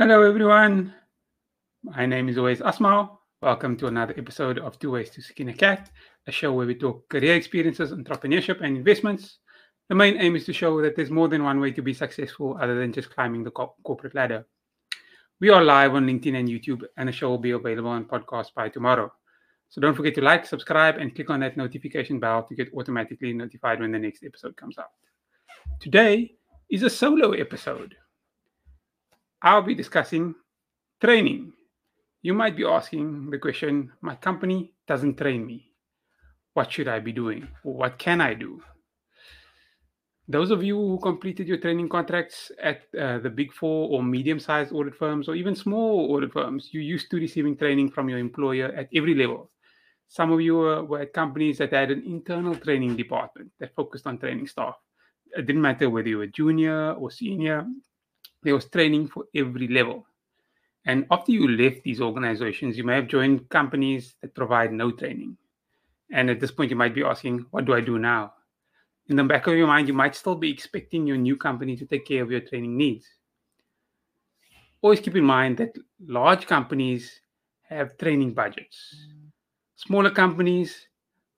Hello, everyone. My name is always Asmal. Welcome to another episode of Two Ways to Skin a Cat, a show where we talk career experiences, entrepreneurship, and investments. The main aim is to show that there's more than one way to be successful other than just climbing the co- corporate ladder. We are live on LinkedIn and YouTube, and the show will be available on podcast by tomorrow. So don't forget to like, subscribe, and click on that notification bell to get automatically notified when the next episode comes out. Today is a solo episode. I'll be discussing training. You might be asking the question my company doesn't train me. What should I be doing? What can I do? Those of you who completed your training contracts at uh, the big four or medium sized audit firms or even small audit firms, you're used to receiving training from your employer at every level. Some of you were, were at companies that had an internal training department that focused on training staff. It didn't matter whether you were junior or senior, there was training for every level. And after you left these organizations, you may have joined companies that provide no training. And at this point, you might be asking, what do I do now? In the back of your mind, you might still be expecting your new company to take care of your training needs. Always keep in mind that large companies have training budgets. Smaller companies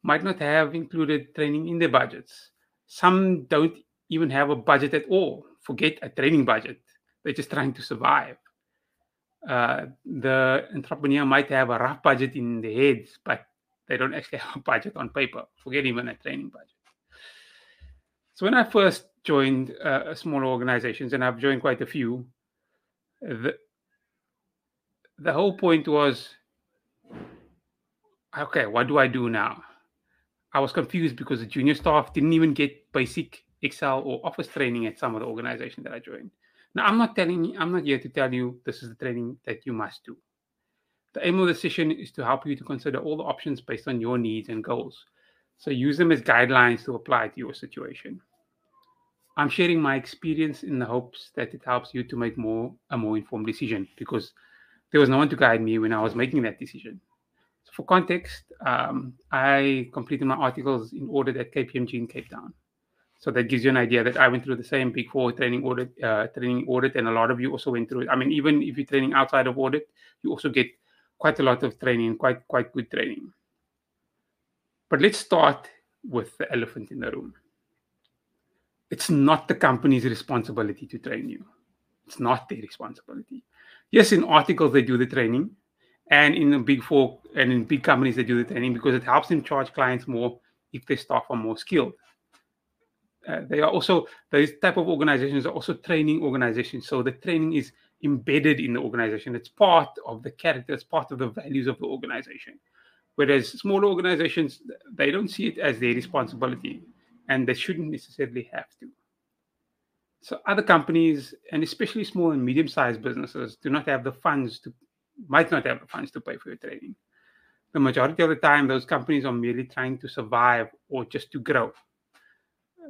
might not have included training in their budgets. Some don't even have a budget at all. Forget a training budget they're just trying to survive. Uh, the entrepreneur might have a rough budget in their heads, but they don't actually have a budget on paper. Forget even a training budget. So when I first joined uh, small organizations, and I've joined quite a few, the, the whole point was, okay, what do I do now? I was confused because the junior staff didn't even get basic Excel or Office training at some of the organizations that I joined. Now, I'm not telling you, I'm not here to tell you this is the training that you must do. The aim of the session is to help you to consider all the options based on your needs and goals. So use them as guidelines to apply to your situation. I'm sharing my experience in the hopes that it helps you to make more a more informed decision because there was no one to guide me when I was making that decision. So for context, um, I completed my articles in order at KPMG in Cape Town. So that gives you an idea that I went through the same Big Four training audit, uh, training audit, and a lot of you also went through it. I mean, even if you're training outside of audit, you also get quite a lot of training, quite quite good training. But let's start with the elephant in the room. It's not the company's responsibility to train you. It's not their responsibility. Yes, in articles they do the training, and in the big four and in big companies they do the training because it helps them charge clients more if their staff are more skilled uh, they are also these type of organizations are also training organizations. So the training is embedded in the organization. It's part of the character it's part of the values of the organization. Whereas smaller organizations they don't see it as their responsibility and they shouldn't necessarily have to. So other companies and especially small and medium sized businesses do not have the funds to might not have the funds to pay for your training. The majority of the time those companies are merely trying to survive or just to grow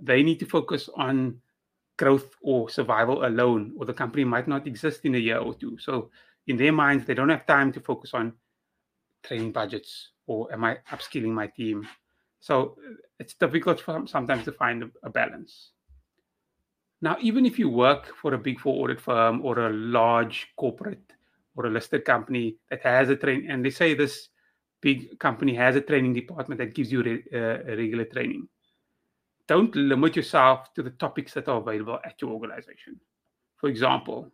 they need to focus on growth or survival alone, or the company might not exist in a year or two. So, in their minds, they don't have time to focus on training budgets or am I upskilling my team. So, it's difficult for sometimes to find a, a balance. Now, even if you work for a big four audit firm or a large corporate or a listed company that has a train, and they say this big company has a training department that gives you re, uh, regular training don't limit yourself to the topics that are available at your organization. For example,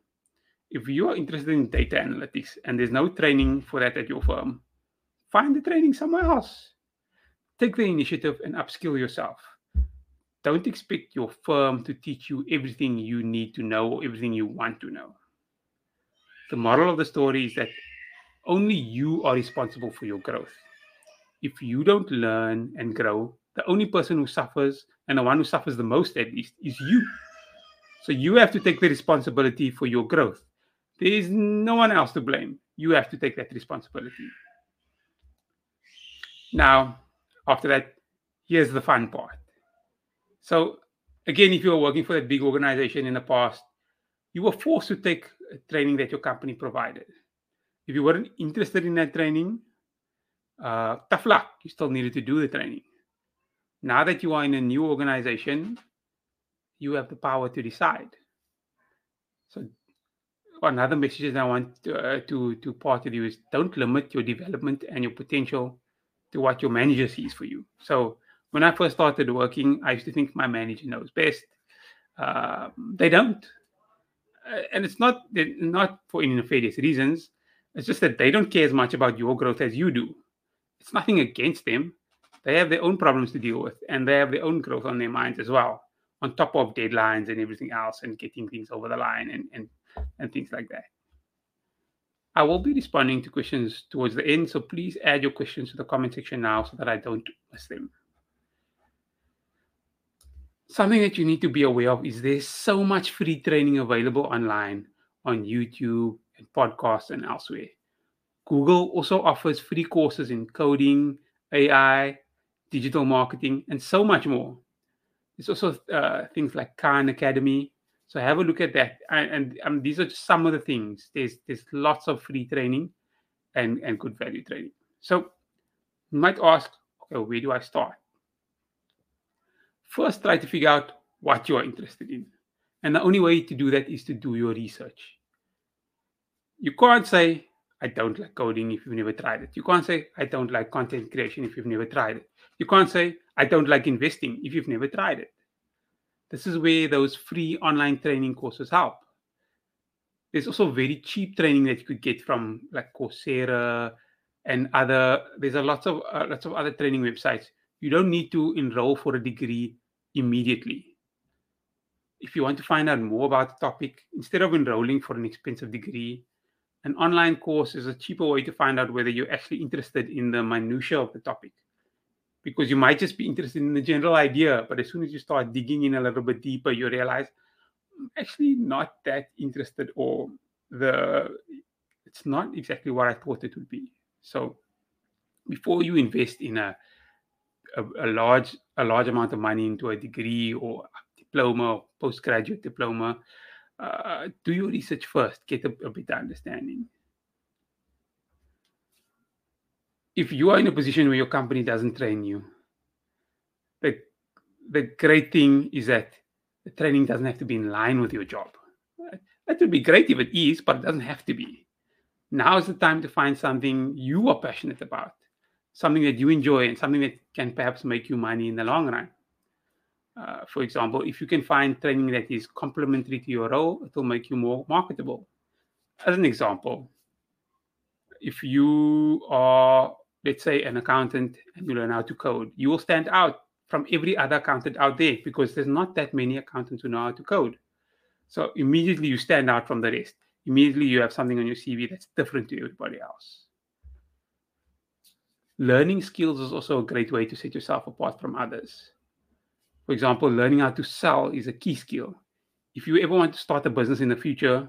if you are interested in data analytics and there's no training for that at your firm, find the training somewhere else. Take the initiative and upskill yourself. Don't expect your firm to teach you everything you need to know or everything you want to know. The moral of the story is that only you are responsible for your growth. If you don't learn and grow, the only person who suffers and the one who suffers the most at least is you. So you have to take the responsibility for your growth. There is no one else to blame. You have to take that responsibility. Now after that here's the fun part. So again if you were working for that big organization in the past you were forced to take training that your company provided. If you weren't interested in that training uh, tough luck. You still needed to do the training now that you are in a new organization, you have the power to decide. So another message that I want to, uh, to to part with you is don't limit your development and your potential to what your manager sees for you. So when I first started working, I used to think my manager knows best. Uh, they don't, uh, and it's not not for nefarious reasons. It's just that they don't care as much about your growth as you do. It's nothing against them. They have their own problems to deal with, and they have their own growth on their minds as well, on top of deadlines and everything else, and getting things over the line and and and things like that. I will be responding to questions towards the end, so please add your questions to the comment section now so that I don't miss them. Something that you need to be aware of is there's so much free training available online on YouTube and podcasts and elsewhere. Google also offers free courses in coding, AI, digital marketing, and so much more. There's also uh, things like Khan Academy. So have a look at that. And, and um, these are just some of the things. There's there's lots of free training and, and good value training. So you might ask, okay, where do I start? First, try to figure out what you are interested in. And the only way to do that is to do your research. You can't say, I don't like coding if you've never tried it. You can't say, I don't like content creation if you've never tried it. You can't say, I don't like investing if you've never tried it. This is where those free online training courses help. There's also very cheap training that you could get from like Coursera and other. There's a lots of uh, lots of other training websites. You don't need to enroll for a degree immediately. If you want to find out more about the topic, instead of enrolling for an expensive degree, an online course is a cheaper way to find out whether you're actually interested in the minutia of the topic because you might just be interested in the general idea, but as soon as you start digging in a little bit deeper, you realize I'm actually not that interested, or the it's not exactly what I thought it would be. So before you invest in a a, a large a large amount of money into a degree or a diploma or postgraduate diploma, uh, do your research first, get a, a better understanding. if you are in a position where your company doesn't train you, the the great thing is that the training doesn't have to be in line with your job. That would be great if it is, but it doesn't have to be. Now is the time to find something you are passionate about, something that you enjoy, and something that can perhaps make you money in the long run. Uh, for example, if you can find training that is complementary to your role, it will make you more marketable. As an example, if you are let's say an accountant and you learn how to code, you will stand out from every other accountant out there because there's not that many accountants who know how to code. So immediately you stand out from the rest. Immediately you have something on your CV that's different to everybody else. Learning skills is also a great way to set yourself apart from others. For example, learning how to sell is a key skill. If you ever want to start a business in the future,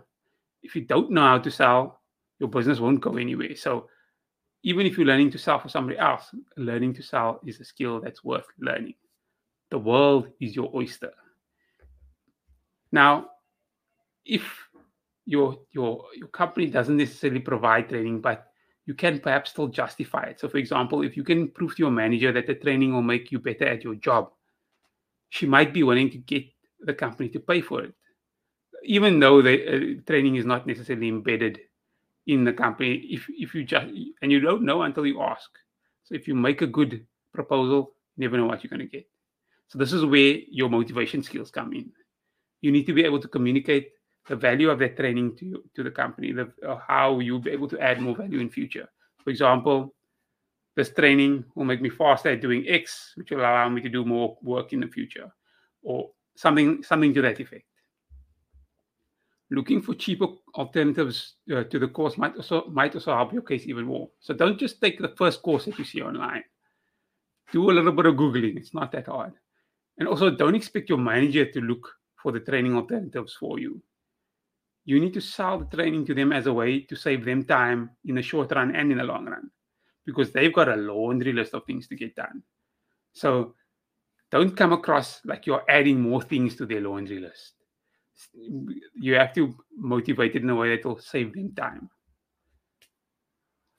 if you don't know how to sell, your business won't go anywhere. So even if you're learning to sell for somebody else, learning to sell is a skill that's worth learning. The world is your oyster. Now, if your your your company doesn't necessarily provide training, but you can perhaps still justify it. So, for example, if you can prove to your manager that the training will make you better at your job, she might be willing to get the company to pay for it, even though the uh, training is not necessarily embedded in the company if if you just and you don't know until you ask. So if you make a good proposal, you never know what you're going to get. So this is where your motivation skills come in. You need to be able to communicate the value of that training to to the company, the, how you'll be able to add more value in future. For example, this training will make me faster at doing X, which will allow me to do more work in the future, or something something to that effect looking for cheaper alternatives uh, to the course might also might also help your case even more. So don't just take the first course that you see online. Do a little bit of googling. It's not that hard. And also, don't expect your manager to look for the training alternatives for you. You need to sell the training to them as a way to save them time in the short run and in the long run, because they've got a laundry list of things to get done. So don't come across like you're adding more things to their laundry list you have to motivate it in a way that will save them time.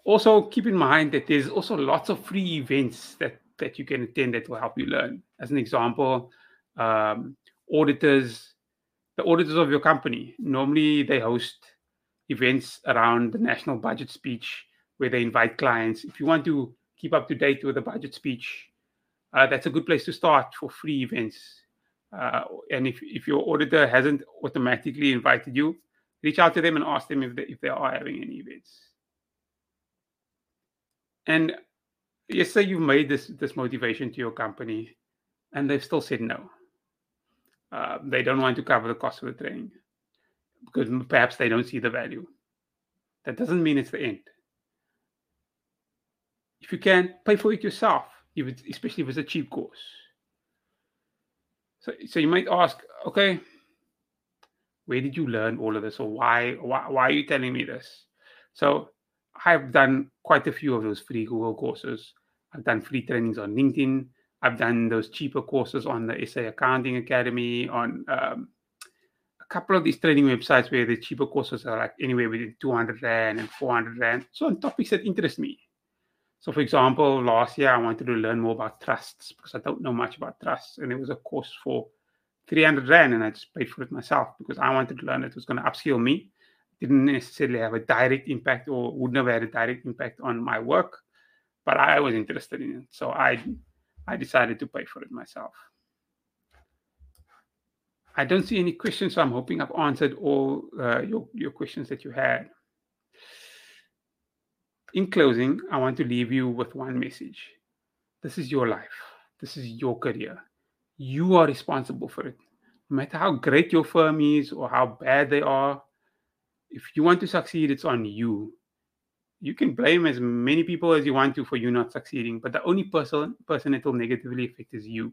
Also, keep in mind that there's also lots of free events that, that you can attend that will help you learn. As an example, um, auditors, the auditors of your company, normally they host events around the national budget speech where they invite clients. If you want to keep up to date with the budget speech, uh, that's a good place to start for free events. Uh, and if, if your auditor hasn't automatically invited you, reach out to them and ask them if they, if they are having any events. And yes, say you've made this this motivation to your company, and they've still said no. Uh, they don't want to cover the cost of the training because perhaps they don't see the value. That doesn't mean it's the end. If you can, pay for it yourself, if especially if it's a cheap course. So, so you might ask, okay, where did you learn all of this, or why, why, why are you telling me this? So I've done quite a few of those free Google courses. I've done free trainings on LinkedIn. I've done those cheaper courses on the SA Accounting Academy, on um, a couple of these training websites where the cheaper courses are like anywhere between 200 Rand and 400 Rand. So on topics that interest me. So, for example, last year I wanted to learn more about trusts because I don't know much about trusts. And it was a course for 300 Rand and I just paid for it myself because I wanted to learn it. Was going to upskill me. Didn't necessarily have a direct impact or wouldn't have had a direct impact on my work, but I was interested in it. So I, I decided to pay for it myself. I don't see any questions, so I'm hoping I've answered all uh, your, your questions that you had in closing, I want to leave you with one message. This is your life. This is your career. You are responsible for it. No matter how great your firm is or how bad they are, if you want to succeed, it's on you. You can blame as many people as you want to for you not succeeding, but the only person person it will negatively affect is you.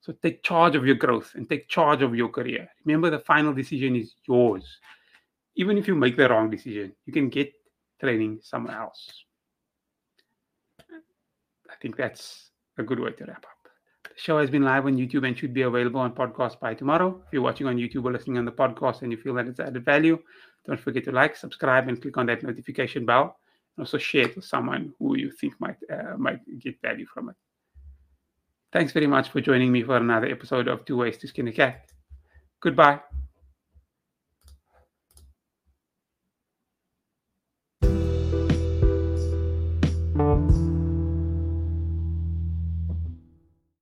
So take charge of your growth and take charge of your career. Remember, the final decision is yours. Even if you make the wrong decision, you can get training somewhere else. I think that's a good way to wrap up. The show has been live on YouTube and should be available on podcast by tomorrow. If you're watching on YouTube or listening on the podcast and you feel that it's added value, don't forget to like, subscribe, and click on that notification bell. And also share it with someone who you think might uh, might get value from it. Thanks very much for joining me for another episode of Two Ways to Skin a Cat. Goodbye.